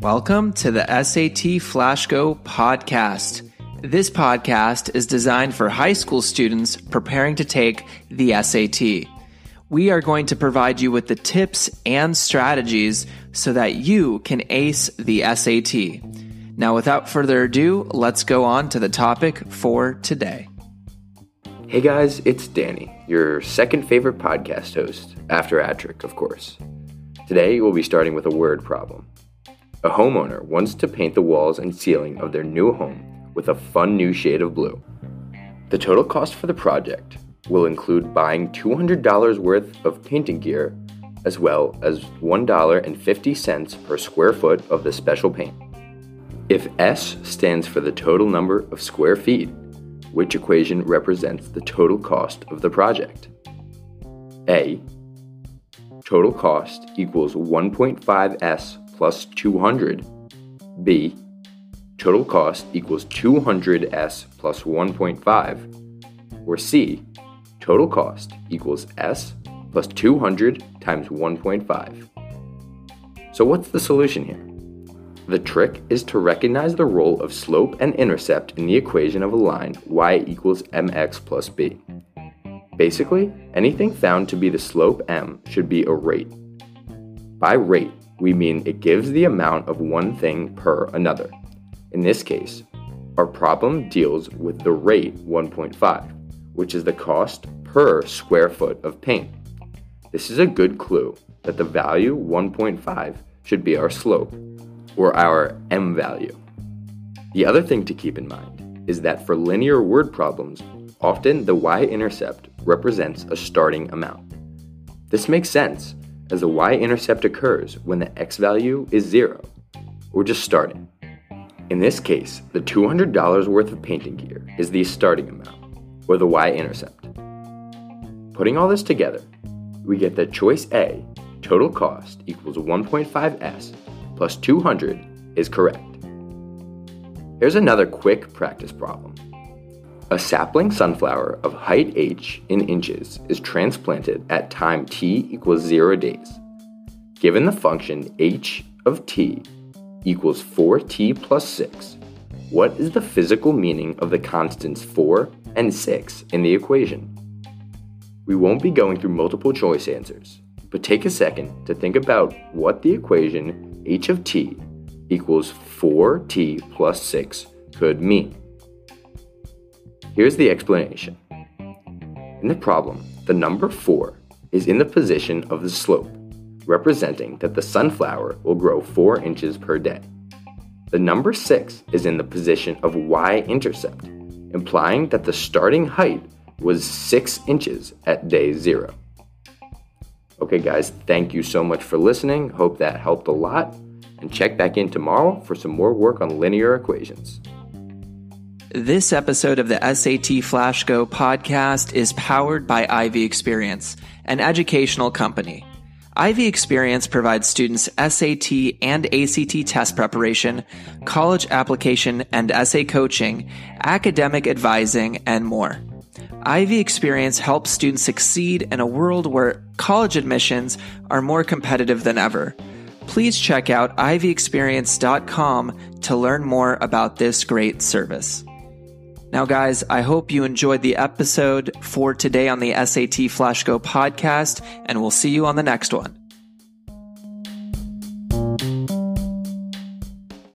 Welcome to the SAT FlashGo podcast. This podcast is designed for high school students preparing to take the SAT. We are going to provide you with the tips and strategies so that you can ace the SAT. Now, without further ado, let's go on to the topic for today. Hey guys, it's Danny, your second favorite podcast host, after Atrick, of course. Today we'll be starting with a word problem. A homeowner wants to paint the walls and ceiling of their new home with a fun new shade of blue. The total cost for the project will include buying $200 worth of painting gear as well as $1.50 per square foot of the special paint. If S stands for the total number of square feet, which equation represents the total cost of the project? A. Total cost equals 1.5s plus 200. B. Total cost equals 200s plus 1.5. Or C. Total cost equals s plus 200 times 1.5. So what's the solution here? The trick is to recognize the role of slope and intercept in the equation of a line y equals mx plus b. Basically, anything found to be the slope m should be a rate. By rate, we mean it gives the amount of one thing per another. In this case, our problem deals with the rate 1.5, which is the cost per square foot of paint. This is a good clue that the value 1.5 should be our slope or our m value. The other thing to keep in mind is that for linear word problems, often the y-intercept represents a starting amount. This makes sense as the y-intercept occurs when the x value is zero, We're just starting. In this case, the $200 worth of painting gear is the starting amount, or the y-intercept. Putting all this together, we get that choice A, total cost equals 1.5s plus 200 is correct. Here's another quick practice problem. A sapling sunflower of height h in inches is transplanted at time t equals 0 days. Given the function h of t equals 4t plus 6, what is the physical meaning of the constants 4 and 6 in the equation? We won't be going through multiple choice answers, but take a second to think about what the equation h of t equals 4t plus 6 could mean. Here's the explanation. In the problem, the number 4 is in the position of the slope, representing that the sunflower will grow 4 inches per day. The number 6 is in the position of y-intercept, implying that the starting height was 6 inches at day 0. Okay, guys, thank you so much for listening. Hope that helped a lot. And check back in tomorrow for some more work on linear equations. This episode of the SAT Flash Go podcast is powered by Ivy Experience, an educational company. Ivy Experience provides students SAT and ACT test preparation, college application and essay coaching, academic advising, and more. Ivy Experience helps students succeed in a world where college admissions are more competitive than ever. Please check out ivyexperience.com to learn more about this great service. Now, guys, I hope you enjoyed the episode for today on the SAT Flash Go podcast, and we'll see you on the next one.